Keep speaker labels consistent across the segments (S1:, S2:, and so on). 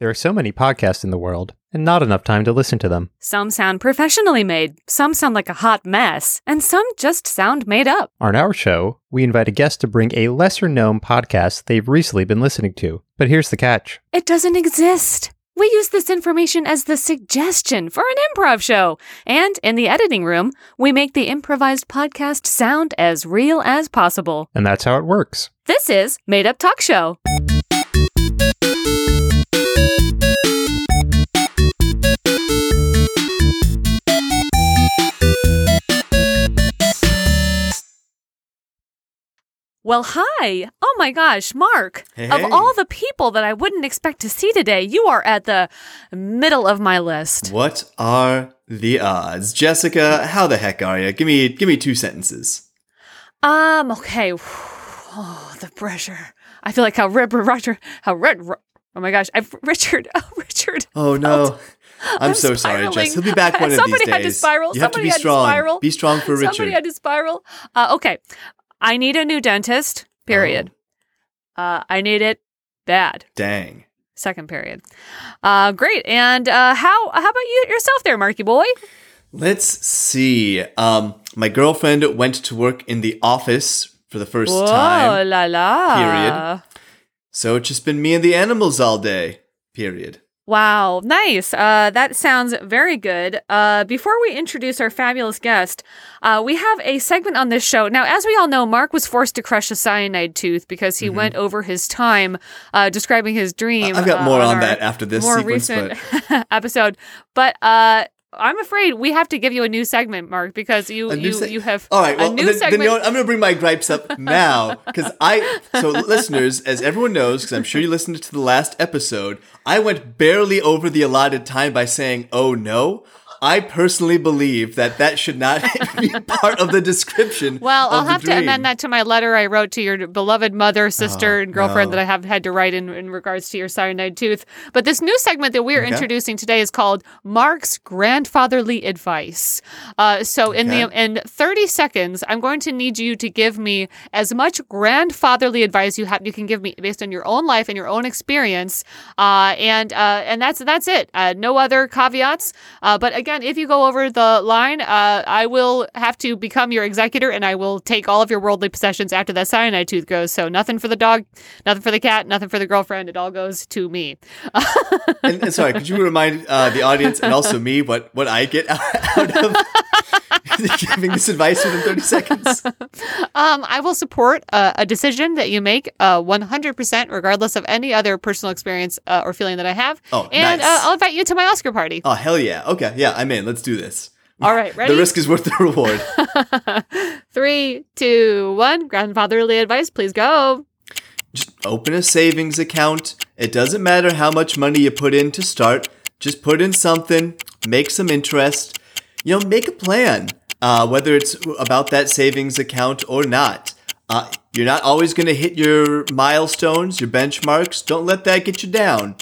S1: There are so many podcasts in the world, and not enough time to listen to them.
S2: Some sound professionally made, some sound like a hot mess, and some just sound made up.
S1: On our show, we invite a guest to bring a lesser known podcast they've recently been listening to. But here's the catch
S2: It doesn't exist. We use this information as the suggestion for an improv show. And in the editing room, we make the improvised podcast sound as real as possible.
S1: and that's how it works.
S2: This is Made Up Talk Show. Well, hi. Oh my gosh, Mark.
S3: Hey,
S2: of all the people that I wouldn't expect to see today, you are at the middle of my list.
S3: What are the odds, Jessica? How the heck are you? Give me, give me two sentences.
S2: Um, okay. Oh, the pressure. I feel like how Red Roger, how Red, oh my gosh, I've Richard, oh, Richard.
S3: Oh no, I'm,
S2: I'm
S3: so sorry,
S2: spiraling.
S3: Jess. He'll be back one of
S2: Somebody
S3: these
S2: had to
S3: days.
S2: spiral.
S3: You have to
S2: Somebody
S3: be
S2: had to
S3: strong.
S2: spiral.
S3: Be strong for Richard.
S2: Somebody had to spiral. Uh, okay. I need a new dentist, period.
S3: Oh.
S2: Uh, I need it bad.
S3: Dang.
S2: Second period. Uh, great. And uh, how how about you yourself there, Marky boy?
S3: Let's see. Um, my girlfriend went to work in the office for the first
S2: Whoa,
S3: time,
S2: la la.
S3: Period. so it's just been me and the animals all day. Period.
S2: Wow, nice. Uh, that sounds very good. Uh, before we introduce our fabulous guest, uh, we have a segment on this show. Now, as we all know, Mark was forced to crush a cyanide tooth because he went over his time uh, describing his dream.
S3: Mm-hmm. I've got
S2: uh,
S3: more on
S2: our
S3: that after this
S2: more
S3: sequence,
S2: recent
S3: but
S2: episode. But uh, I'm afraid we have to give you a new segment, Mark, because you you,
S3: seg-
S2: you have
S3: All right, well,
S2: a new
S3: then, then
S2: segment.
S3: you know what? I'm going to bring my gripes up now because I. So, listeners, as everyone knows, because I'm sure you listened to the last episode, I went barely over the allotted time by saying, "Oh no." I personally believe that that should not be part of the description.
S2: Well, I'll have to amend that to my letter I wrote to your beloved mother, sister,
S3: Oh,
S2: and girlfriend
S3: no.
S2: that I have had to write in, in regards to your cyanide tooth. But this new segment that we're
S3: Okay.
S2: introducing today is called Mark's Grandfatherly Advice. Uh, so in the in 30 seconds, I'm going to need you to give me as much grandfatherly advice you have you can give me based on your own life and your own experience. Uh, and uh, and that's that's it. Uh, no other caveats. Uh, but again, if you go over the line, uh, I will have to become your executor and I will take all of your worldly possessions after that cyanide tooth goes. So nothing for the dog, nothing for the cat, nothing for the girlfriend. It all goes to me.
S3: And, and sorry, could you remind uh, the audience and also me what, what I get out of giving this advice within 30 seconds?
S2: Um, I will support uh, a decision that you make uh, 100%, regardless of any other personal experience uh, or feeling that I have.
S3: Oh,
S2: and
S3: nice.
S2: uh, I'll invite you to my Oscar party.
S3: Oh, hell yeah. Okay, yeah, I'm in. Let's do this.
S2: All right, ready?
S3: The risk is worth the reward.
S2: Three, two, one. Grandfatherly advice, please go.
S3: just open a savings account. It doesn't matter how much money you put in to start. Just put in something, make some interest. You know, make a plan. Uh, whether it's about that savings account or not. Uh, you're not always going to hit your milestones, your benchmarks. Don't let that get you down.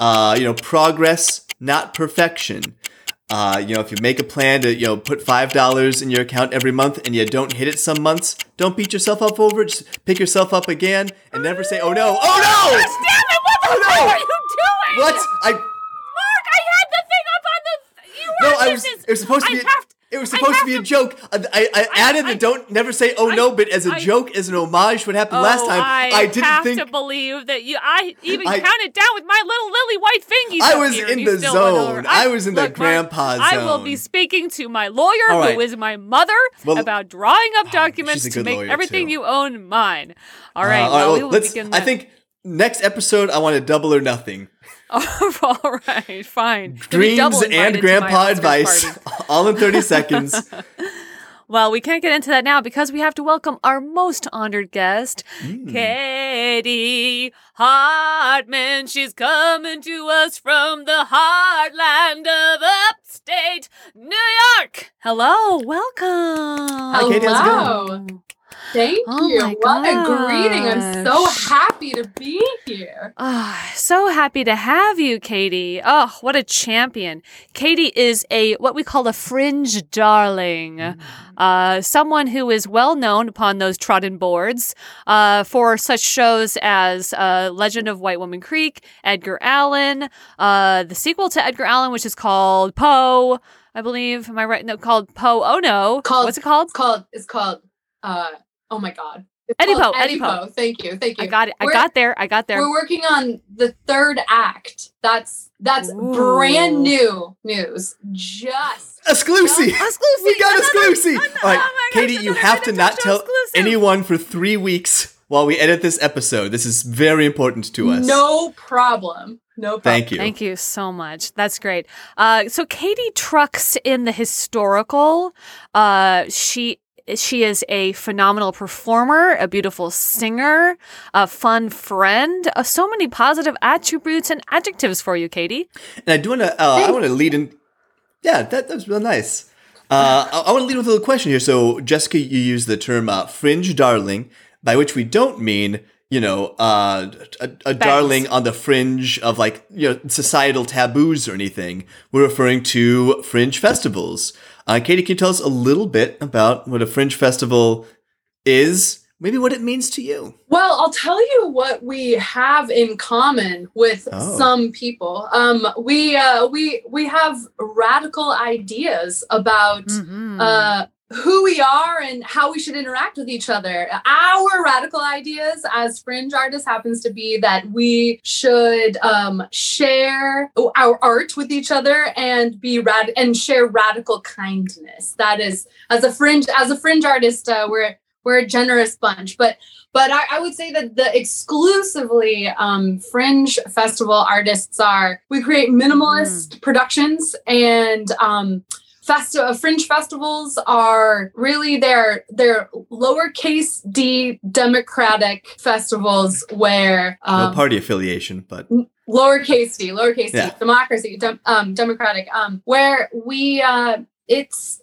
S3: Uh, you know, progress, not perfection. Uh, you know, if you make a plan to, you know, put five dollars in your account every month and you don't hit it some months, don't beat yourself up over it. Just pick yourself up again and never say, "Oh no, oh no!"
S2: Damn it! What the
S3: Oh, no!
S2: are you doing?
S3: What? I
S2: Mark, I had the thing up on the. You
S3: no, I was.
S2: is-
S3: It was supposed to be.
S2: to-
S3: It was supposed to be a joke. I, I, I added
S2: I-
S3: the don't never say "Oh no," but as a joke, as an homage, to what happened last
S2: Oh,
S3: time.
S2: I,
S3: didn't
S2: have
S3: think
S2: to believe that you. I even counted down with my little lily white fingies.
S3: I was in the zone. I was in the grandpa
S2: I will be speaking to my lawyer,
S3: right.
S2: who is my mother,
S3: Well-
S2: about drawing up documents
S3: She's a
S2: to make everything
S3: too.
S2: you own mine. All right.
S3: Uh,
S2: well, we will begin.
S3: I think next episode, I want to double or nothing.
S2: all right, fine. You'll be double
S3: Dreams and grandpa advice, all in thirty seconds.
S2: Well, we can't get into that now because we have to welcome our most honored guest,
S3: Mm.
S2: Katie Hartman. She's coming to us from the heartland of upstate New York. Hello, welcome.
S3: Hi, Katie, how's it going?
S4: Hello. Thank
S2: Oh
S4: you. What a greeting. I'm so happy to be here.
S2: Ah, so happy to have you, Katie. Oh, what a champion. Katie is a what we call a fringe darling. Uh, someone who is well known upon those trodden boards uh, for such shows as uh, Legend of White Woman Creek, Edgar Allan, uh, the sequel to Edgar Allan, which is called Poe, I believe. Am I right? No, called Poe. Oh no,
S4: Called-
S2: what's it called?
S4: It's called it's called uh oh my god. It's
S2: Eddie
S4: called
S2: Poe, Eddie Poe.
S4: Thank you. Thank you.
S2: I got it. I
S4: We're-
S2: got there. I got there.
S4: We're working on the third act. That's that's
S2: Ooh.
S4: brand new news. Just
S3: Exclusive.
S2: Exclusive.
S3: We got
S2: Another-
S3: exclusive. All right,
S2: oh my gosh,
S3: Katie, you have to not tell
S2: exclusive.
S3: anyone for three weeks while we edit this episode. This is very important to us.
S4: no problem. No problem.
S3: Thank you.
S2: Thank you so much. That's great. Uh, so Katie trucks in the historical. Uh, she she is a phenomenal performer, a beautiful singer, a fun friend. Uh, so many positive attributes and adjectives for you, Katie.
S3: And I do want to. Uh, I want to lead in. Yeah, that that's real nice. Uh, I, I want to lead with a little question here. So, Jessica, you use the term uh, "fringe darling," by which we don't mean you know uh, a, a darling on the fringe of like you know societal taboos or anything. We're referring to fringe festivals. Uh, Katie, can you tell us a little bit about what a fringe festival is? Maybe what it means to you.
S4: Well, I'll tell you what we have in common with
S3: Oh.
S4: some people. Um, we uh, we we have radical ideas about
S2: Mhm.
S4: uh, who we are and how we should interact with each other. Our radical ideas as fringe artists happens to be that we should um, share our art with each other and be rad and share radical kindness. That is, as a fringe as a fringe artist, uh, we're we're a generous bunch, but but I, I would say that the exclusively um, fringe festival artists are we create minimalist productions and um, festi- uh, fringe festivals are really they're they're lowercase d democratic festivals where
S3: no
S4: um,
S3: party affiliation, but
S4: lowercase d lowercase
S3: Yeah.
S4: d democracy dem- um, democratic um, where we uh, it's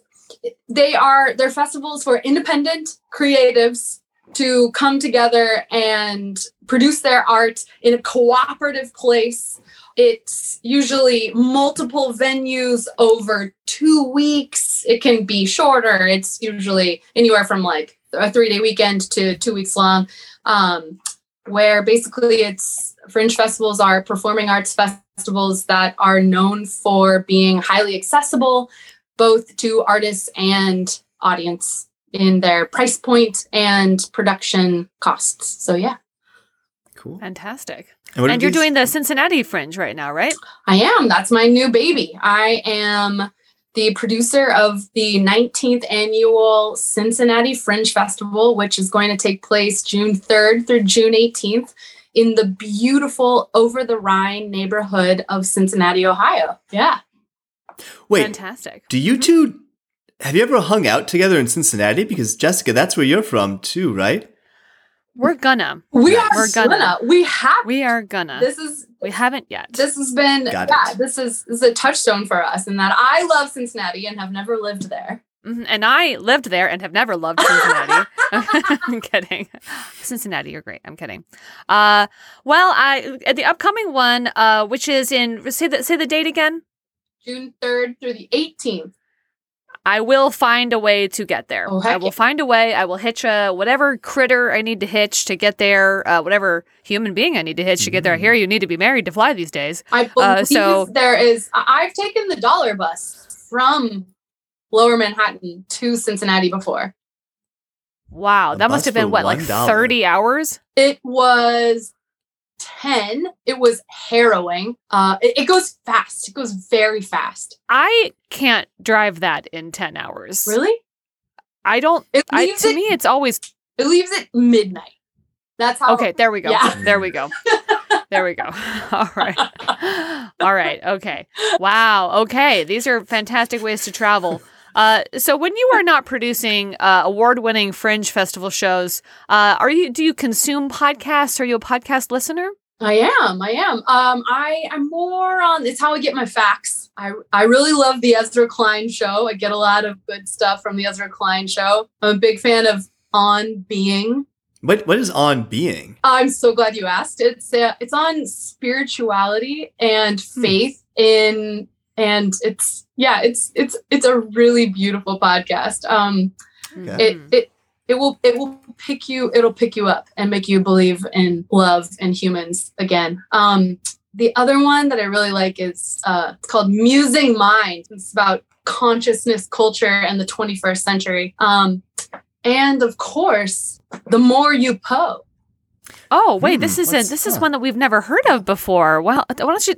S4: they are they're festivals for independent creatives to come together and produce their art in a cooperative place it's usually multiple venues over two weeks. It can be shorter. It's usually anywhere from like a three day weekend to two weeks long um, where basically it's fringe festivals are performing arts festivals that are known for being highly accessible both to artists and audience in their price point and production costs. So yeah
S3: cool.
S2: Fantastic.
S3: what are
S2: And you're
S3: these-
S2: doing the Cincinnati Fringe right now, right?
S4: I am. That's my new baby. I am the producer of the 19th annual Cincinnati Fringe Festival, which is going to take place June 3rd through June 18th in the beautiful Over the Rhine neighborhood of Cincinnati, Ohio. Yeah.
S3: Wait,
S2: Fantastic.
S3: Do you mm-hmm. two have you ever hung out together in Cincinnati? Because Jessica, that's where you're from too, right?
S2: We're gonna.
S4: We
S3: Nice.
S4: are
S2: We're gonna.
S4: gonna. We have.
S2: We are gonna.
S4: This is
S2: we haven't yet.
S4: this has been
S3: Got
S4: yeah.
S3: it.
S4: This is this is a touchstone for us in that I love Cincinnati and have never lived there.
S2: Mhm. And I lived there and have never loved Cincinnati. I'm kidding. Cincinnati, you're great. I'm kidding. Uh, well, I at the upcoming one, uh, which is in say the say the date again.
S4: June 3rd through the 18th.
S2: I will find a way to get there.
S4: Oh,
S2: I will
S4: yeah.
S2: find a way. I will hitch a whatever critter I need to hitch to get there. Uh, whatever human being I need to hitch to get there. I hear you need to be married to fly these days.
S4: I believe
S2: Uh, so-
S4: there is. I- I've taken the dollar bus from Lower Manhattan to Cincinnati before.
S2: Wow,
S3: A
S2: that must have been what like
S3: $1.
S2: thirty hours.
S4: It was ten. It was harrowing. Uh, it, it goes fast. It goes very fast.
S2: I can't drive that in ten hours.
S4: Really?
S2: I don't.
S4: It
S2: I, to
S4: it.
S2: me, it's always
S4: it leaves at midnight. That's how.
S2: okay. There we go.
S4: Yeah.
S2: There we go. There we go. All right. All right. Okay. Wow. Okay. These are fantastic ways to travel. Uh, so when you are not producing uh, award-winning fringe festival shows, uh, are you? Do you consume podcasts? Are you a podcast listener?
S4: I am. I am. Um, I I'm more on. It's how I get my facts. I I really love the Ezra Klein show. I get a lot of good stuff from the Ezra Klein show. I'm a big fan of On Being.
S3: What what is on being?
S4: I'm so glad you asked. It's uh, it's on spirituality and
S2: Hmm.
S4: faith in and it's yeah, it's it's it's a really beautiful podcast. Um it it it will it will pick you it'll pick you up and make you believe in love and humans again. Um the other one that I really like is uh it's called Musing Mind. It's about consciousness culture and the 21st century. Um and of course, the more you Poe.
S2: Oh wait, this
S3: Hmm,
S2: is a, this is
S3: that?
S2: one that we've never heard of before. Well, why don't you?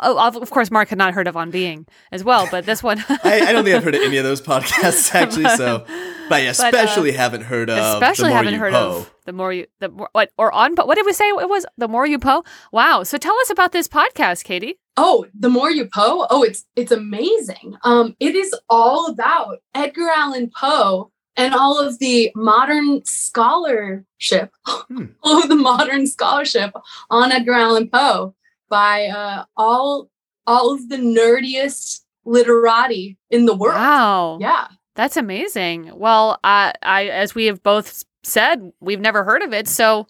S2: Oh, of of course, Mark had not heard of On Being as well, but this one,
S3: I, I don't think I've heard of any of those podcasts actually. So, but I
S2: But, uh,
S3: especially haven't heard of.
S2: especially
S3: the more
S2: haven't
S3: you
S2: heard
S3: Poe.
S2: of the more you the more, what or on. But what did we say it was? The more you po. Wow. So tell us about this podcast, Katie.
S4: Oh, the more you Poe. Oh, it's it's amazing. Um, it is all about Edgar Allan Poe and all of the modern scholarship,
S3: Hmm.
S4: all of the modern scholarship on Edgar Allan Poe by uh, all all of the nerdiest literati in the world.
S2: Wow.
S4: Yeah.
S2: That's amazing. Well, I, I, as we have both said, we've never heard of it. So,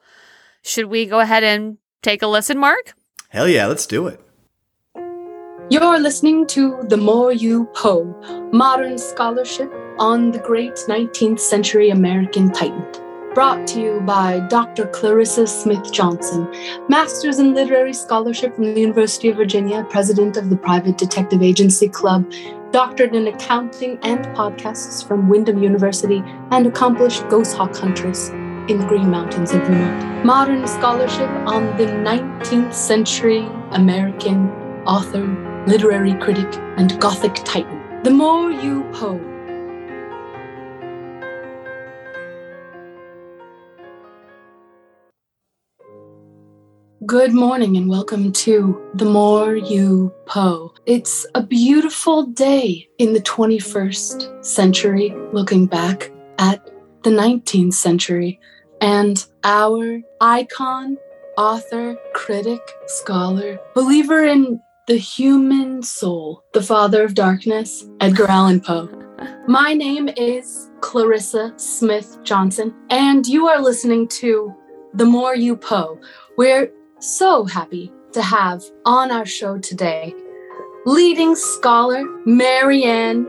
S2: should we go ahead and take a listen, Mark?
S3: Hell yeah, let's do it.
S4: You're listening to The More You Poe, modern scholarship on the great 19th century American Titan. Brought to you by Dr. Clarissa Smith Johnson, Masters in Literary Scholarship from the University of Virginia, President of the Private Detective Agency Club, Doctorate in Accounting and Podcasts from Wyndham University, and accomplished ghost hawk huntress in the Green Mountains of Vermont. Modern scholarship on the 19th century American author, literary critic, and Gothic titan. The more you Poe. Good morning and welcome to The More You Poe. It's a beautiful day in the 21st century, looking back at the 19th century, and our icon, author, critic, scholar, believer in the human soul, the father of darkness, Edgar Allan Poe. My name is Clarissa Smith Johnson, and you are listening to The More You Poe. We're so happy to have on our show today leading scholar Marianne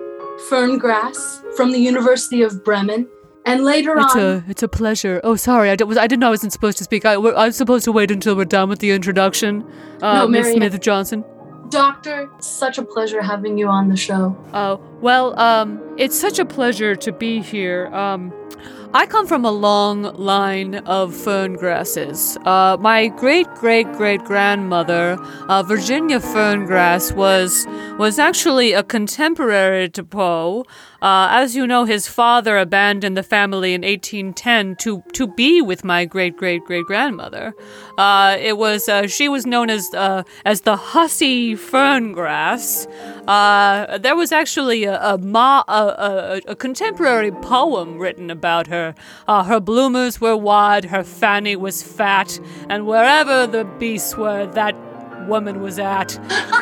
S4: Ferngrass from the University of Bremen, and later
S2: It's
S4: on,
S2: a it's a pleasure. Oh, sorry, I, was, I didn't know I wasn't supposed to speak. I, I was supposed to wait until we're done with the introduction. Uh,
S4: No,
S2: Miss Smith Johnson.
S4: Doctor. Such a pleasure having you on the show.
S2: Oh, well, um, it's such a pleasure to be here. Um, I come from a long line of Ferngrasses. Uh, my great great great grandmother, uh, Virginia Ferngrass, was was actually a contemporary to Poe. Uh, as you know, his father abandoned the family in 1810 to to be with my great great great grandmother. Uh, it was uh, she was known as uh, as the hussy ferngrass. Uh, there was actually a a, ma- a, a, a contemporary poem written about her. Uh, her bloomers were wide, her fanny was fat, and wherever the beasts were, that woman was at.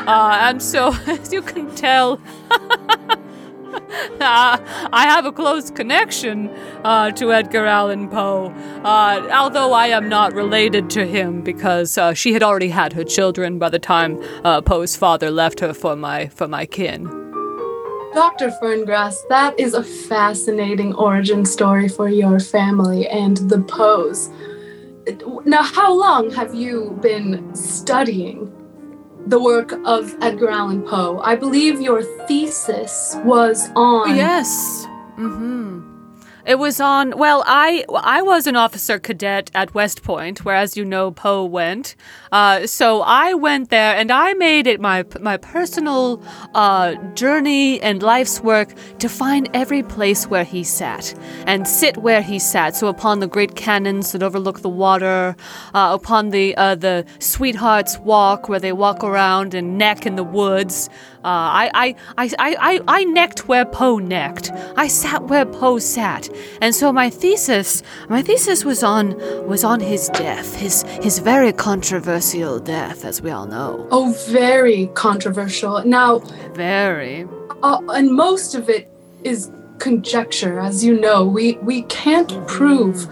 S2: And so, as you can tell. Uh, I have a close connection uh, to Edgar Allan Poe, uh, although I am not related to him because uh, she had already had her children by the time uh, Poe's father left her for my for my kin.
S4: Dr. Ferngrass, that is a fascinating origin story for your family and the Poes. Now, how long have you been studying the work of Edgar Allan Poe? I believe your thesis was on.
S2: Yes. Mm-hmm. It was on. Well, I I was an officer cadet at West Point, where, as you know, Poe went. Uh, so I went there, and I made it my my personal uh, journey and life's work to find every place where he sat and sit where he sat. So upon the great cannons that overlook the water, uh, upon the uh, the sweethearts' walk where they walk around and neck in the woods. Uh, I, I, I, I, I, I necked where Poe necked. I sat where Poe sat. And so my thesis, my thesis was on was on his death, his his very controversial death, as we all know.
S4: Oh, very controversial. Now,
S2: Very.
S4: uh, and most of it is conjecture, as you know. We we can't prove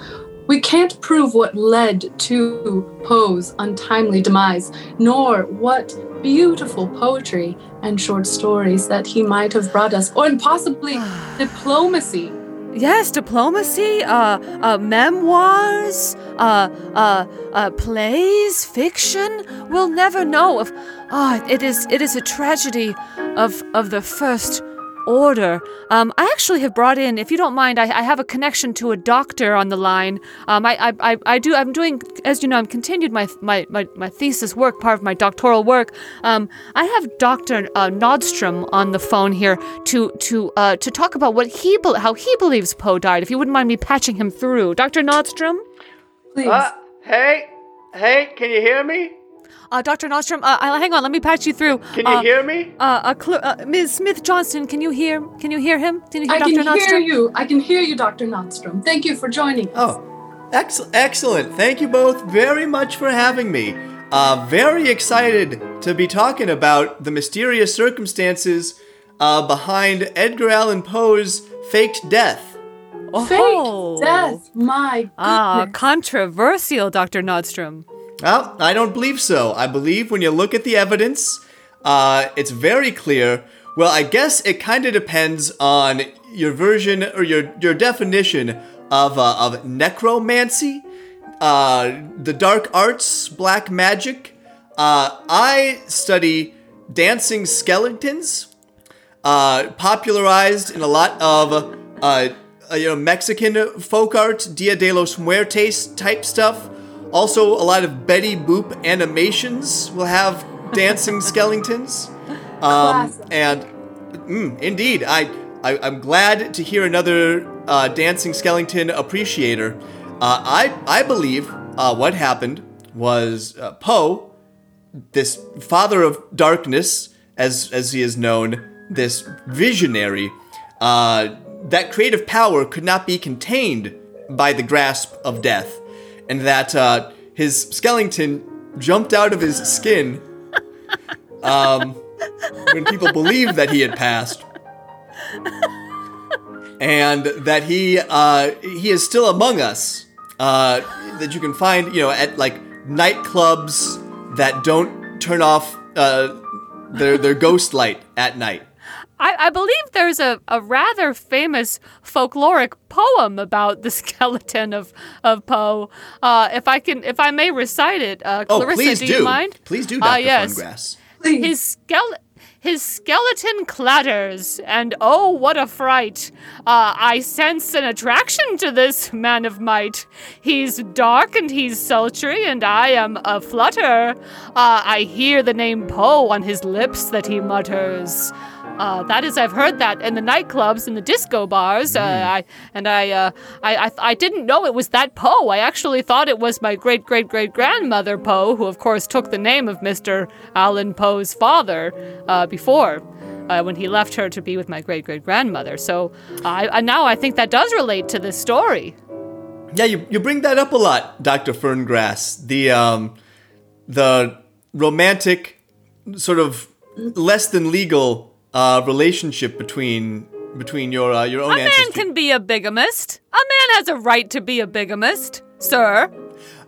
S4: we can't prove what led to Poe's untimely demise, nor what beautiful poetry and short stories that he might have brought us, or and possibly diplomacy.
S2: Yes, diplomacy, uh, uh, memoirs, uh, uh, uh, plays, fiction. We'll never know. Of, ah, it is, it is a tragedy of of the first order. Um, I actually have brought in, if you don't mind, I, I have a connection to a doctor on the line. Um, I, I, I, do, I'm doing, as you know, I'm continued my, my, my, my thesis work, part of my doctoral work. Um, I have Dr. Uh, Nordstrom on the phone here to, to, uh, to talk about what he, be- how he believes Poe died. If you wouldn't mind me patching him through. Dr. Nordstrom?
S4: Please.
S5: Uh, hey, hey, can you hear me?
S2: Uh, Dr. Nordstrom, uh, uh, hang on, let me patch you through.
S5: Can you
S2: uh,
S5: hear me?
S2: Uh, uh, Cl- uh, Ms. Smith Johnston, can you hear? Can you hear him? Can you hear
S4: I
S2: Dr.
S4: can
S2: Nordstrom?
S4: hear you. I can hear you, Dr. Nordstrom. Thank you for joining us.
S3: Oh, ex- excellent. Thank you both very much for having me. Uh, very excited to be talking about the mysterious circumstances uh, behind Edgar Allan Poe's faked death.
S2: Oh.
S4: Fake death. My goodness.
S2: Ah, controversial, Dr. Nordstrom.
S3: Well, I don't believe so. I believe when you look at the evidence, uh, it's very clear. Well, I guess it kind of depends on your version or your your definition of uh, of necromancy, uh, the dark arts, black magic. Uh, I study dancing skeletons, uh, popularized in a lot of uh, you know Mexican folk art, Dia de los Muertos type stuff. Also, a lot of Betty Boop animations will have dancing skeletons. Um, and mm, indeed, I, I I'm glad to hear another uh, dancing skeleton appreciator. Uh, I I believe uh, what happened was uh, Poe, this father of darkness, as as he is known, this visionary, uh, that creative power could not be contained by the grasp of death, and that uh, his skeleton jumped out of his skin um, when people believed that he had passed, and that he uh, he is still among us. Uh, that you can find, you know, at like nightclubs that don't turn off uh, their their ghost light at night.
S2: I, I believe there's a, a rather famous folkloric poem about the skeleton of, of Poe. Uh, if I can, if I may recite it, uh,
S3: Oh,
S2: Clarissa,
S3: please
S2: do,
S3: do.
S2: you mind?
S3: Please do,
S2: Ah,
S3: Doctor
S2: yes.
S3: Fungrass.
S4: Please.
S2: His skele- his skeleton clatters, and oh, what a fright! Uh, I sense an attraction to this man of might. He's dark and he's sultry, and I am a flutter. Uh, I hear the name Poe on his lips that he mutters. Uh, that is, I've heard that in the nightclubs and the disco bars. Uh, I and I, uh, I, I, I didn't know it was that Poe. I actually thought it was my great great great grandmother Poe, who of course took the name of Mister Allan Poe's father uh, before. Uh, when he left her to be with my great great grandmother, so I, I now I think that does relate to this story.
S3: Yeah, you, you bring that up a lot, Doctor Ferngrass. The um, the romantic, sort of less than legal uh, relationship between between your uh, your own
S2: A man can be a bigamist. A man has a right to be a bigamist, sir.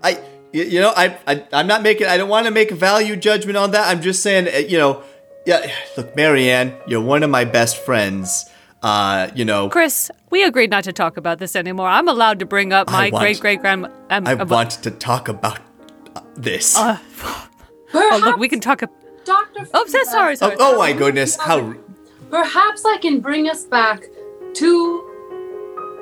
S3: I you know I, I I'm not making I don't want to make a value judgment on that. I'm just saying uh, you know yeah look Marianne, you're one of my best friends. Uh, you know
S2: Chris, we agreed not to talk about this anymore. I'm allowed to bring up my
S3: want-
S2: great great grand. Um,
S3: I
S2: uh,
S3: want to talk about uh, this.
S2: Oh, look, we can talk. ab-
S4: Dr.
S2: Oh, so- sorry,
S3: oh,
S2: sorry.
S3: oh my goodness, how
S4: Perhaps I can bring us back to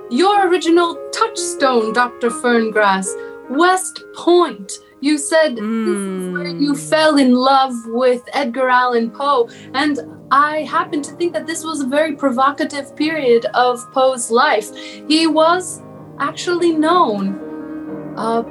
S4: your original touchstone, Dr. Ferngrass, West Point. You said this is where you fell in love with Edgar Allan Poe, and I happen to think that this was a very provocative period of Poe's life. He was actually known. Uh,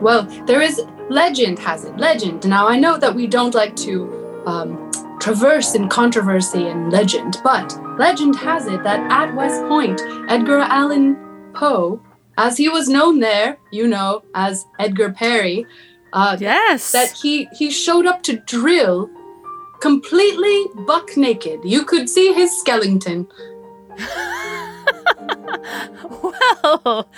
S4: well, there is legend has it. Legend. Now I know that we don't like to um, traverse in controversy and legend, but legend has it that at West Point, Edgar Allan Poe, as he was known there, you know, as Edgar Perry, uh,
S2: Yes.
S4: that he he showed up to drill completely buck naked. You could see his skeleton.
S2: Well,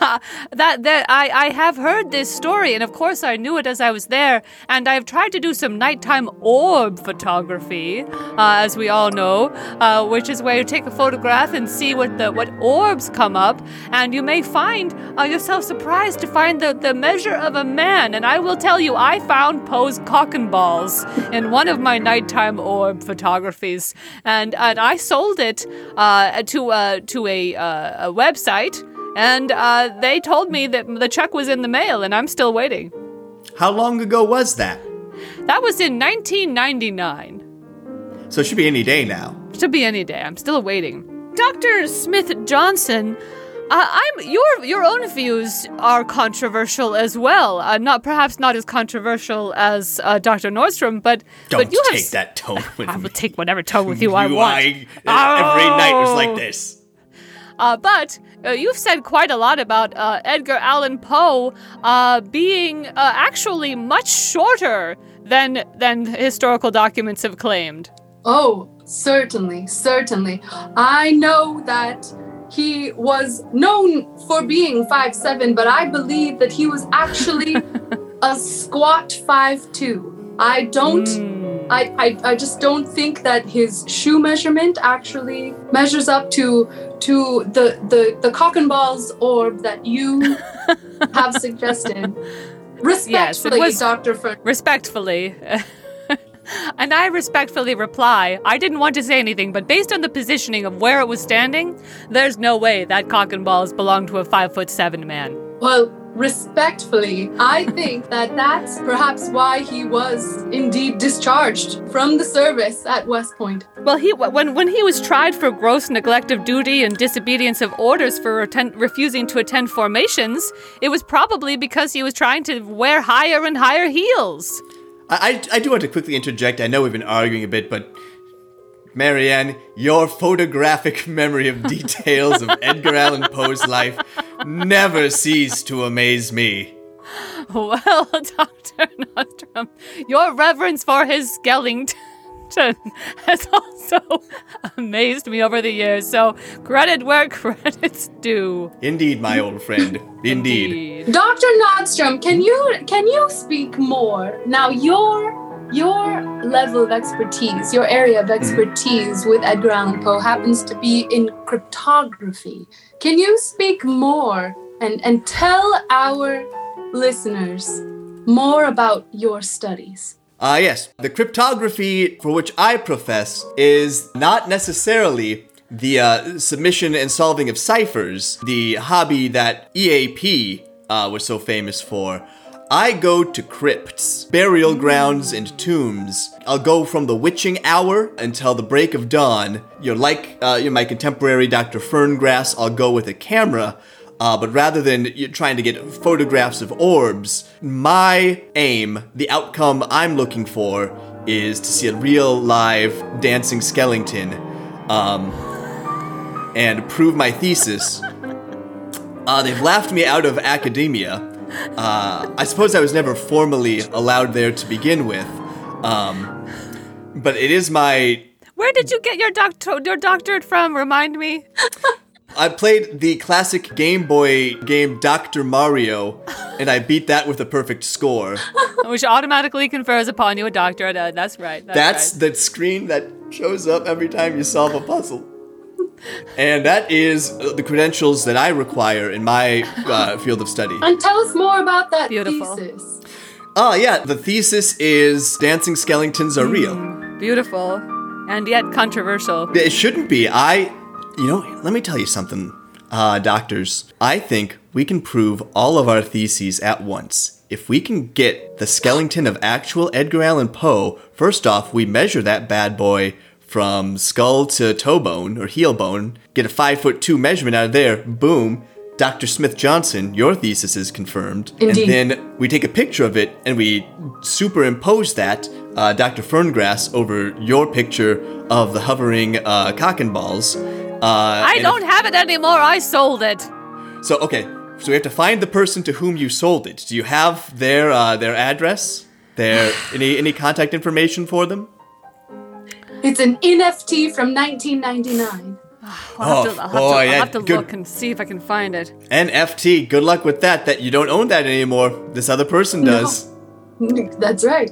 S2: that that I I have heard this story, and of course I knew it as I was there. And I've tried to do some nighttime orb photography, uh, as we all know, uh, which is where you take a photograph and see what the what orbs come up, and you may find uh, yourself surprised to find the the measure of a man. And I will tell you, I found Poe's cock and balls in one of my nighttime orb photographies, and and I sold it uh, to uh, to a, uh, a website, and uh, they told me that the check was in the mail, and I'm still waiting.
S3: How long ago was that?
S2: That was in 1999.
S3: So it should be any day now.
S2: Should be any day. I'm still waiting. Dr. Smith Johnson, uh, I'm your your own views are controversial as well. Uh, not perhaps not as controversial as uh, Dr. Nordstrom, but
S3: Don't
S2: but you have
S3: take
S2: s-
S3: that tone with me.
S2: I will take whatever tone with you I
S3: You-
S2: want.
S3: I- every night was like
S2: Oh.
S3: this.
S2: Uh, but uh, you've said quite a lot about uh, Edgar Allan Poe uh, being uh, actually much shorter than than historical documents have claimed.
S4: Oh, certainly, certainly. I know that he was known for being five seven, but I believe that he was actually a squat five two. I don't. I, I, I just don't think that his shoe measurement actually measures up to to the the, the cock and balls orb that you have suggested. Respectfully,
S2: was-
S4: Dr.
S2: Respectfully. And I respectfully reply, I didn't want to say anything, but based on the positioning of where it was standing, there's no way that cock and balls belong to a five foot seven man.
S4: Well, respectfully, I think that that's perhaps why he was indeed discharged from the service at West Point.
S2: Well, he when when he was tried for gross neglect of duty and disobedience of orders for atten- refusing to attend formations, it was probably because he was trying to wear higher and higher heels.
S3: I, I, I do want to quickly interject. I know we've been arguing a bit, but Marianne, your photographic memory of details of Edgar Allan Poe's life never ceased to amaze me.
S2: Well, Dr. Nostrum, your reverence for his skeleton has also amazed me over the years, so credit where credit's due.
S3: Indeed, my old friend. Indeed.
S4: Dr. Nordstrom, can you can you speak more? Now your your level of expertise, your area of expertise with Edgar Allan Poe happens to be in cryptography. Can you speak more and, and tell our listeners more about your studies?
S3: Ah, yes. The cryptography for which I profess is not necessarily the uh, submission and solving of ciphers, the hobby that EAP uh, was so famous for. I go to crypts, burial grounds, and tombs. I'll go from the witching hour until the break of dawn. You're like uh, you're my contemporary Dr. Ferngrass. I'll go with a camera. Uh, but rather than you trying to get photographs of orbs, my aim, the outcome I'm looking for, is to see a real live dancing skeleton, um, and prove my thesis. Uh, they've laughed me out of academia. Uh, I suppose I was never formally allowed there to begin with, um, but it is my
S2: Where did you get your doctor your doctorate from? Remind me.
S3: I played the classic Game Boy game Dr. Mario, and I beat that with a perfect score.
S2: Which automatically confers upon you a doctorate. Uh, that's right. That's,
S3: That's
S2: right.
S3: the screen that shows up every time you solve a puzzle. And that is uh, the credentials that I require in my uh, field of study.
S4: And tell us more about that
S2: Beautiful.
S4: thesis.
S3: Oh, yeah, the thesis is dancing skeletons are real.
S2: beautiful and yet controversial.
S3: It shouldn't be. I, you know, let me tell you something, uh, doctors. I think we can prove all of our theses at once. If we can get the skeleton of actual Edgar Allan Poe, first off, we measure that bad boy from skull to toe bone or heel bone, get a five foot two measurement out of there, boom. Dr. Smith Johnson, your thesis is confirmed.
S4: Indeed.
S3: And then we take a picture of it and we superimpose that, uh, Dr. Ferngrass, over your picture of the hovering uh, cock and balls. Uh,
S2: I
S3: and
S2: don't have it anymore. I sold it.
S3: so okay, so we have to find the person to whom you sold it. Do you have their uh, their address? Their any any contact information for them?
S4: It's an NFT from 1999.
S2: I'll have
S3: Oh,
S2: to, I'll have
S3: boy,
S2: to, I'll have to
S3: good.
S2: look and see if I can find it.
S3: NFT, good luck with that. That you don't own that anymore. This other person
S4: No.
S3: does.
S4: That's right.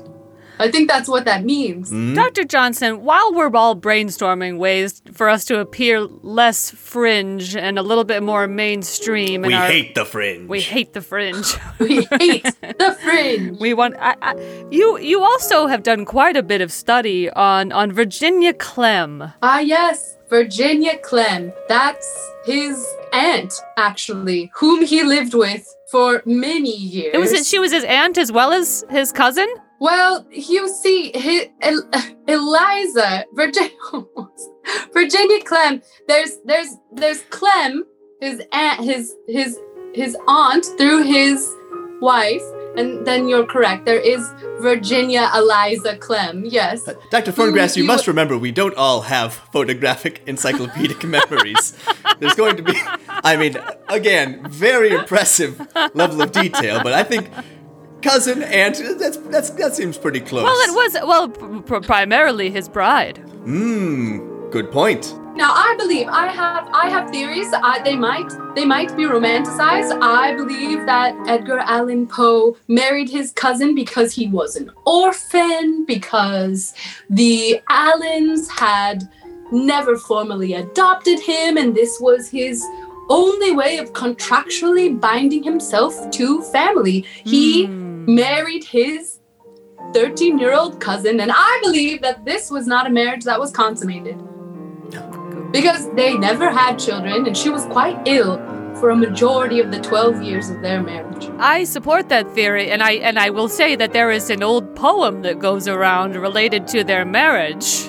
S4: I think that's what that means.
S3: Mm.
S2: Dr. Johnson, while we're all brainstorming ways for us to appear less fringe and a little bit more mainstream, in
S3: We
S2: our,
S3: hate the fringe.
S2: we hate the fringe.
S4: We hate the fringe.
S2: we want I, I, you. You also have done quite a bit of study on on Virginia Clemm.
S4: Ah, yes, Virginia Clemm. That's his aunt, actually, whom he lived with for many years.
S2: It was she was his aunt as well as his cousin.
S4: Well, you see, his, El, Eliza, Virginia, Virginia Clemm. There's, there's, there's Clemm, his aunt, his, his, his aunt through his wife, and then you're correct. There is Virginia Eliza Clemm. Yes.
S3: Uh, Dr. Phonograph, you
S4: you-
S3: must remember we don't all have photographic encyclopedic memories. There's going to be, I mean, again, very impressive level of detail, but I think cousin, aunt, that's, that's, that seems pretty close.
S2: Well, it was well pr- pr- primarily his bride.
S3: Mmm, good point.
S4: Now I believe I have I have theories. I, they might they might be romanticized. I believe that Edgar Allan Poe married his cousin because he was an orphan. Because the Allans had never formally adopted him, and this was his only way of contractually binding himself to family. He hmm. Married his 13 year old cousin, and I believe that this was not a marriage that was consummated because they never had children and she was quite ill for a majority of the 12 years of their marriage.
S2: I support that theory, and I and I will say that there is an old poem that goes around related to their marriage.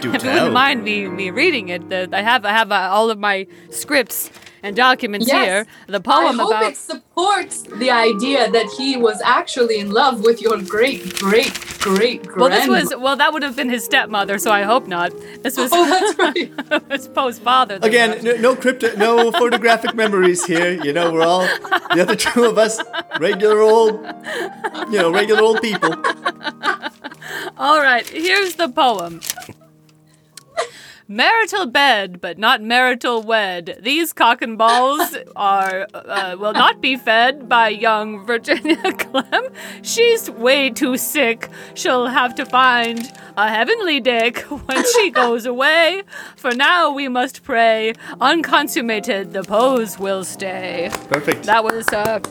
S3: Do
S2: If you wouldn't mind me me reading it, the, I have I have uh, all of my scripts and documents
S4: Yes.
S2: here. The poem
S4: I hope
S2: about
S4: it supports the idea that he was actually in love with your great, great, great great.
S2: well, this was well that would have been his stepmother, so I hope not. This was
S4: Oh, that's right.
S2: his Poe's father.
S3: Again,
S2: left.
S3: no, no crypto, no photographic memories here. You know, we're all the other two of us, regular old, you know, regular old people.
S2: All right, here's the poem. Marital bed, but not marital wed. These cock and balls are uh, will not be fed by young Virginia Clemm. She's way too sick. She'll have to find a heavenly dick when she goes away. For now, we must pray. Unconsummated, the pose will stay.
S3: Perfect.
S2: That was a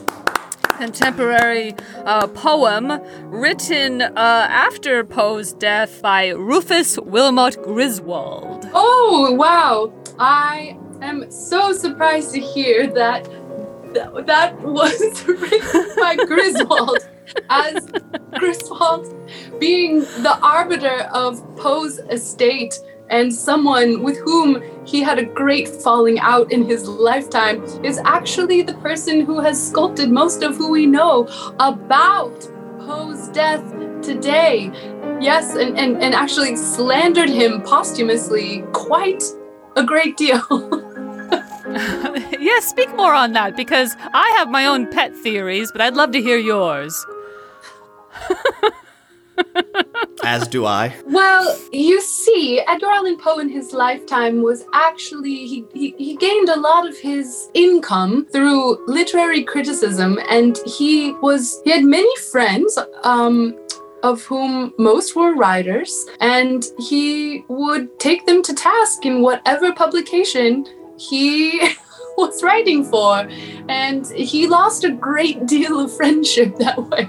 S2: contemporary uh, poem written uh, after Poe's death by Rufus Wilmot Griswold.
S4: Oh, wow. I am so surprised to hear that th- that was written by Griswold. As Griswold being the arbiter of Poe's estate and someone with whom he had a great falling out in his lifetime is actually the person who has sculpted most of who we know about Poe's death today. Yes, and, and, and actually slandered him posthumously quite a great deal.
S2: yes, speak more on that because I have my own pet theories, but I'd love to hear yours.
S3: As do I.
S4: well, you see, Edgar Allan Poe in his lifetime was actually, he, he, he gained a lot of his income through literary criticism, and he was, he had many friends. Um, of whom most were writers, and he would take them to task in whatever publication he was writing for. And he lost a great deal of friendship that way.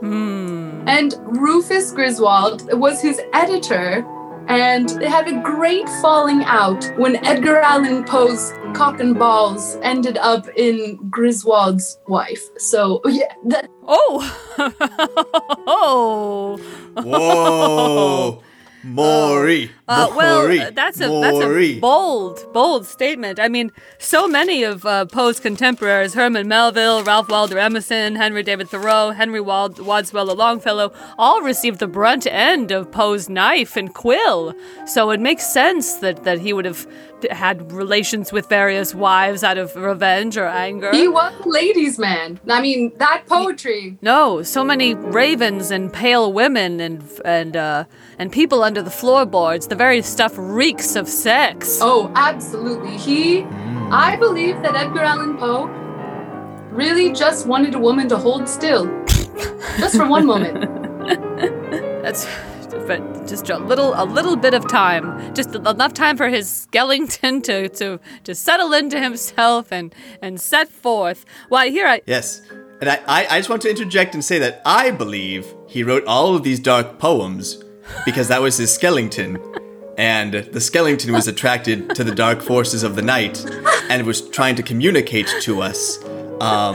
S2: Hmm.
S4: And Rufus Griswold was his editor, and they had a great falling out when Edgar Allan Poe's cock and balls ended up in Griswold's wife. So, yeah, that,
S2: Oh! oh!
S3: Whoa. Maury.
S2: Uh, well,
S3: Maury.
S2: uh, that's a that's a bold, bold statement. I mean, so many of uh, Poe's contemporaries: Herman Melville, Ralph Waldo Emerson, Henry David Thoreau, Henry Wald- Wadswell Longfellow, all received the brunt end of Poe's knife and quill. So it makes sense that that he would have had relations with various wives out of revenge or anger.
S4: He was a ladies' man. I mean, that poetry.
S2: No, so many ravens and pale women and and uh, and people under the floorboards. The very stuff reeks of sex.
S4: Oh, absolutely. He, I believe that Edgar Allan Poe really just wanted a woman to hold still, just for one moment.
S2: That's but just a little a little bit of time, just enough time for his skeleton to to to settle into himself and and set forth. Why here I
S3: Yes. And I, I, I just want to interject and say that I believe he wrote all of these dark poems because that was his skeleton. And the skeleton was attracted to the dark forces of the night and was trying to communicate to us um,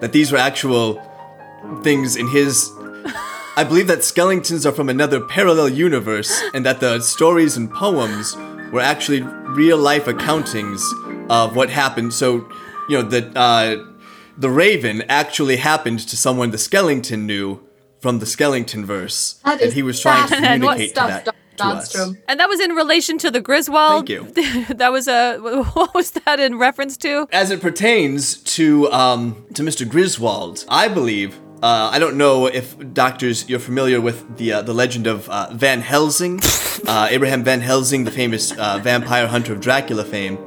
S3: that these were actual things in his. I believe that skeletons are from another parallel universe and that the stories and poems were actually real life accountings of what happened. So, you know, the, uh, the raven actually happened to someone the skeleton knew from the skeleton verse.
S4: That
S3: and he was trying to communicate to
S4: stuff,
S3: that
S4: Dr.
S3: to us.
S2: And that was in relation to the Griswold.
S3: Thank you.
S2: that was a what was that in reference to?
S3: As it pertains to um, to Mr. Griswold, I believe. Uh, I don't know if doctors you're familiar with the uh, the legend of uh, Van Helsing, uh, Abraham Van Helsing, the famous uh, vampire hunter of Dracula fame.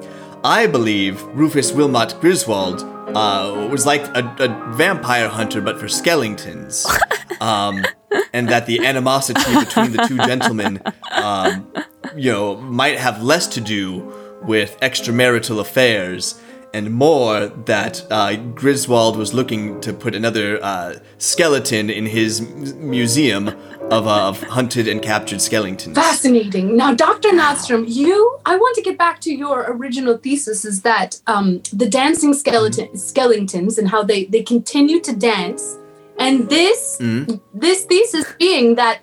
S3: I believe Rufus Wilmot Griswold uh, was like a, a vampire hunter, but for skeletons. Um, and that the animosity between the two gentlemen, um, you know, might have less to do with extramarital affairs and more that uh, Griswold was looking to put another uh, skeleton in his m- museum of, uh, of hunted and captured skeletons.
S4: Fascinating. Now, Dr. Nordstrom, you, I want to get back to your original thesis is that um, the dancing skeleton, skeletons and how they, they continue to dance. And this, this thesis being that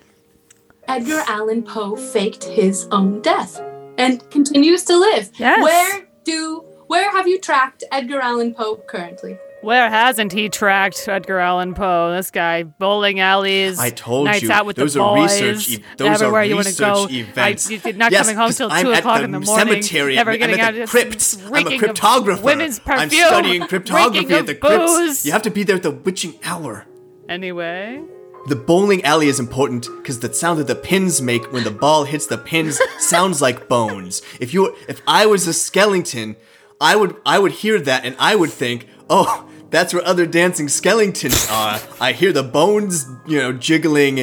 S4: Edgar Allan Poe faked his own death and continues to live.
S2: Yes.
S4: Where do, where have you tracked Edgar Allan Poe currently?
S2: Where hasn't he tracked Edgar Allan Poe? This guy, bowling alleys,
S3: I told
S2: nights
S3: you,
S2: out with
S3: those
S2: the
S3: are
S2: boys,
S3: research e- those are
S2: you want to
S3: research
S2: go.
S3: events.
S2: I, you're not
S3: Yes,
S2: coming home
S3: 'cause
S2: till
S3: I'm
S2: two o'clock
S3: the
S2: in the morning.
S3: cemetery.
S2: Never
S3: I'm
S2: getting
S3: at
S2: out
S3: the
S2: of
S3: crypt. I'm a cryptographer.
S2: Women's perfume.
S3: I'm studying cryptography at
S2: of
S3: the crypts. You have to be there at the witching hour.
S2: Anyway,
S3: The bowling alley is important because the sound that the pins make when the ball hits the pins sounds like bones. If you, if I was a skeleton, I would, I would hear that and I would think, oh, that's where other dancing skeletons are. I hear the bones, you know, jiggling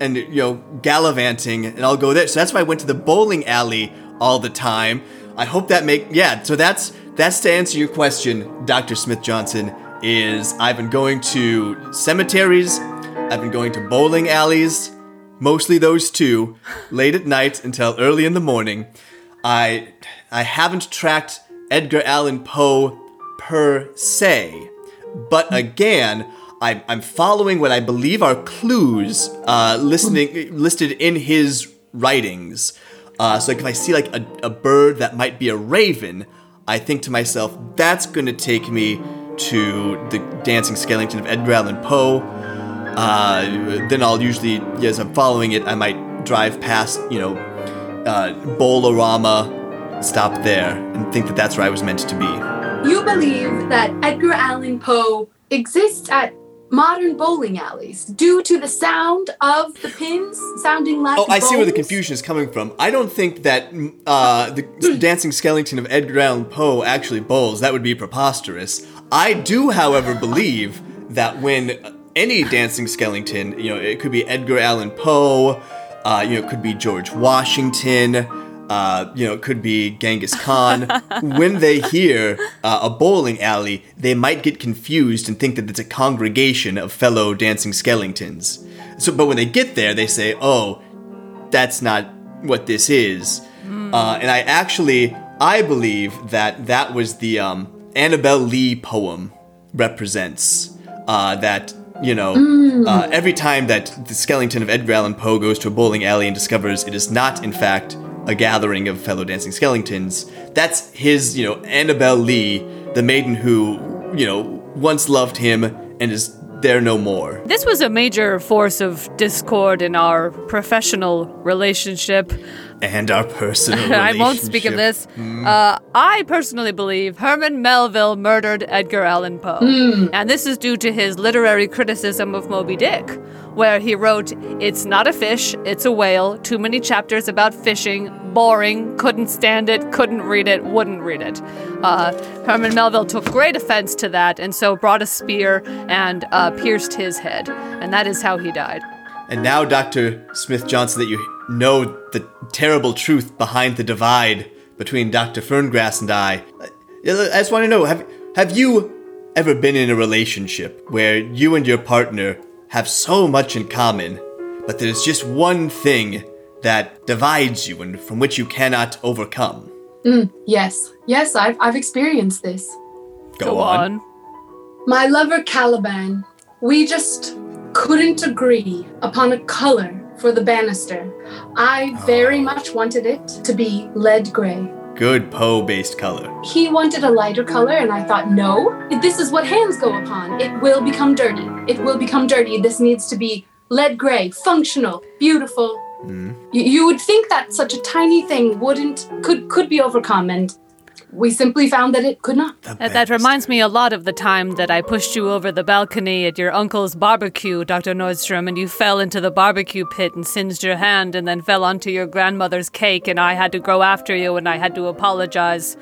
S3: and you know gallivanting, and I'll go there. So that's why I went to the bowling alley all the time. I hope that make yeah. So that's that's to answer your question, Dr. Smith Johnson. Is I've been going to cemeteries, I've been going to bowling alleys, mostly those two, late at night until early in the morning. I I haven't tracked Edgar Allan Poe per se, but again, I'm, I'm following what I believe are clues uh, listening listed in his writings. Uh, so like if I see like a, a bird that might be a raven, I think to myself, that's gonna take me to the dancing skeleton of Edgar Allan Poe. Uh, then I'll usually, as I'm following it, I might drive past, you know, uh, Bolorama, stop there, and think that that's where I was meant to be.
S4: You believe that Edgar Allan Poe exists at modern bowling alleys due to the sound of the pins sounding like
S3: Oh, I see where the confusion is coming from. I don't think that mm, uh, the dancing skeleton of Edgar Allan Poe actually bowls. That would be preposterous. I do, however, believe that when any dancing skeleton, you know, it could be Edgar Allan Poe, uh, you know, it could be George Washington, uh, you know, it could be Genghis Khan. when they hear uh, a bowling alley, they might get confused and think that it's a congregation of fellow dancing skeletons. So, but when they get there, they say, "Oh, that's not what this is. Uh, and I actually, I believe that that was the um, Annabel Lee poem represents. Uh, that, you know, uh, every time that the skeleton of Edgar Allan Poe goes to a bowling alley and discovers it is not, in fact, a gathering of fellow dancing skeletons, that's his, you know, Annabel Lee, the maiden who, you know, once loved him and is they're no more.
S2: This was a major force of discord in our professional relationship.
S3: And our personal
S2: I won't speak of
S3: relationship.
S2: this. Uh, I personally believe Herman Melville murdered Edgar Allan Poe. And this is due to his literary criticism of Moby Dick, where he wrote, It's not a fish, it's a whale, too many chapters about fishing, boring, couldn't stand it, couldn't read it, wouldn't read it. Uh, Herman Melville took great offense to that and so brought a spear and uh, pierced his head. And that is how he died.
S3: And now, Dr. Smith Johnson, that you know the terrible truth behind the divide between Dr. Ferngrass and I, I just want to know have, have you ever been in a relationship where you and your partner have so much in common, but there's just one thing that divides you and from which you cannot overcome?
S4: Mm, yes, yes, I've, I've experienced this.
S3: Go, on.
S4: My lover Caliban, we just couldn't agree upon a color for the banister. I very much wanted it to be lead gray.
S3: Good Poe based color.
S4: He wanted a lighter color, and I thought, no, this is what hands go upon. It will become dirty. It will become dirty. This needs to be lead gray, functional, beautiful.
S3: Hmm.
S4: You, you would think that such a tiny thing wouldn't could could be overcome, and we simply found that it could not.
S3: The
S2: That, that reminds me a lot of the time that I pushed you over the balcony at your uncle's barbecue, Dr. Nordstrom, and you fell into the barbecue pit and singed your hand and then fell onto your grandmother's cake, and I had to go after you and I had to apologize.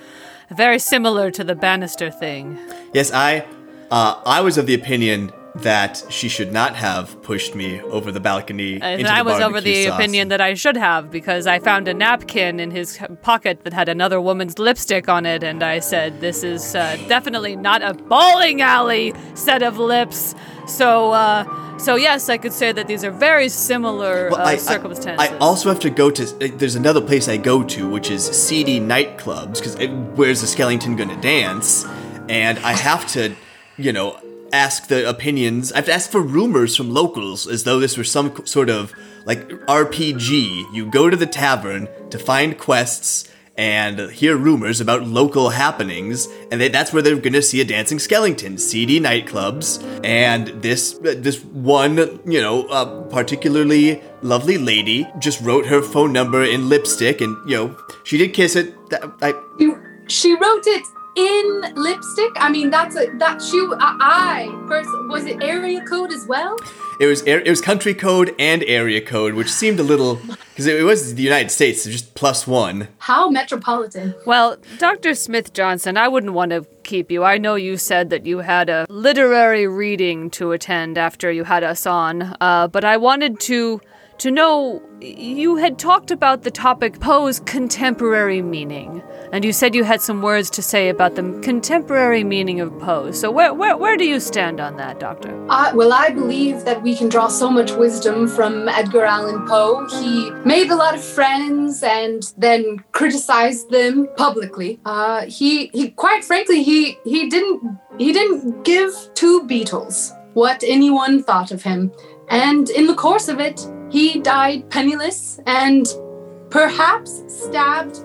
S2: Very similar to the banister thing.
S3: Yes, I, uh, I was of the opinion that she should not have pushed me over the balcony.
S2: And
S3: into
S2: I
S3: the
S2: was over the
S3: sauce.
S2: opinion that I should have because I found a napkin in his pocket that had another woman's lipstick on it, and I said, "This is uh, definitely not a bowling alley set of lips." So, uh, so yes, I could say that these are very similar
S3: Well,
S2: uh,
S3: I- I-
S2: circumstances.
S3: I, also have to go to. uh, There's another place I go to, which is seedy nightclubs, because where's the skeleton gonna dance? And I have to, you know, ask the opinions. I have to ask for rumors from locals, as though this were some sort of like RPG. You go to the tavern to find quests. And hear rumors about local happenings, and that's where they're gonna see a dancing skeleton. Seedy nightclubs, and this this one, you know, uh, particularly lovely lady just wrote her phone number in lipstick, and you know, she did kiss it. I,
S4: You, she wrote it in lipstick. I mean, that's a that she. I, I first was it area code as well.
S3: it was it was country code and area code, which seemed a little because it, it was the United States, so just plus one.
S4: How metropolitan.
S2: Well, Dr. Smith Johnson, I wouldn't want to keep you. I know you said that you had a literary reading to attend after you had us on, uh, but I wanted to to know you had talked about the topic Poe's contemporary meaning, and you said you had some words to say about the contemporary meaning of Poe. So where where where do you stand on that, Doctor?
S4: Uh, well, I believe that we can draw so much wisdom from Edgar Allan Poe. He made a lot of friends and then criticized them publicly. Uh, he, he, quite frankly, he he didn't he didn't give two beetles what anyone thought of him, and in the course of it, he died penniless and perhaps stabbed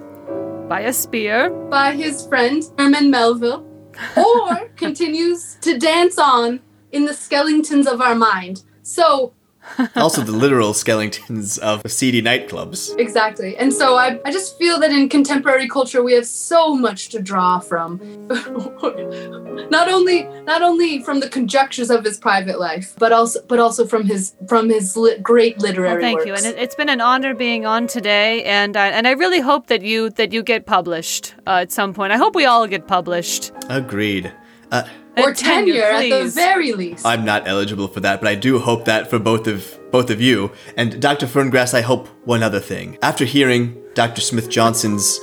S2: By a spear.
S4: by his friend Herman Melville, or continues to dance on in the skeletons of our mind. So,
S3: Also, the literal skeletons of seedy nightclubs.
S4: exactly. And so I, I just feel that in contemporary culture we have so much to draw from. not only not only from the conjectures of his private life, but also but also from his from his li- great literary
S2: Well, thank
S4: works.
S2: you, and it, it's been an honor being on today, and I, and I really hope that you that you get published uh, at some point. I hope we all get published.
S3: Agreed. Uh,
S2: And
S4: or tenure, at the very least.
S3: I'm not eligible for that, but I do hope that for both of both of you. And Dr. Ferngrass, I hope one other thing. After hearing Dr. Smith Johnson's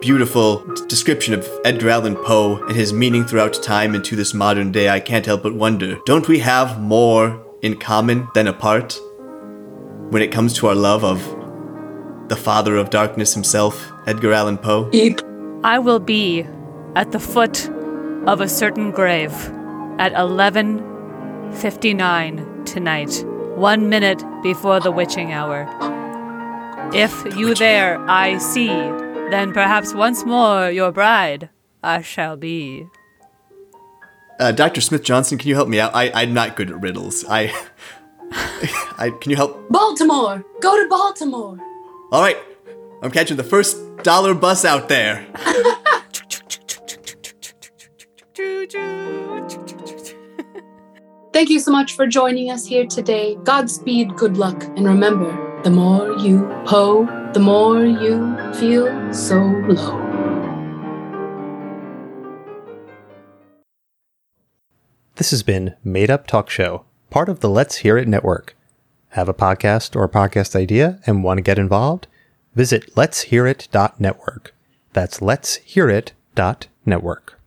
S3: beautiful d- description of Edgar Allan Poe and his meaning throughout time and to this modern day, I can't help but wonder, don't we have more in common than apart when it comes to our love of the father of darkness himself, Edgar Allan Poe?
S4: Eep.
S2: I will be at the foot of a certain grave at 11:59 tonight, one minute before the witching hour. If you there I see, then perhaps once more your bride I shall be.
S3: Uh, Dr. Smith Johnson, can you help me out? I, I'm not good at riddles. I, I can you help?
S4: Baltimore. Go to Baltimore.
S3: All right, I'm catching the first dollar bus out there.
S4: Thank you so much for joining us here today. Godspeed, good luck, and remember, the more you hoe, the more you feel so low.
S1: This has been Made Up Talk Show, part of the Let's Hear It network. Have a podcast or a podcast idea and want to get involved? Visit let'shearit.network. That's let'shearit.network.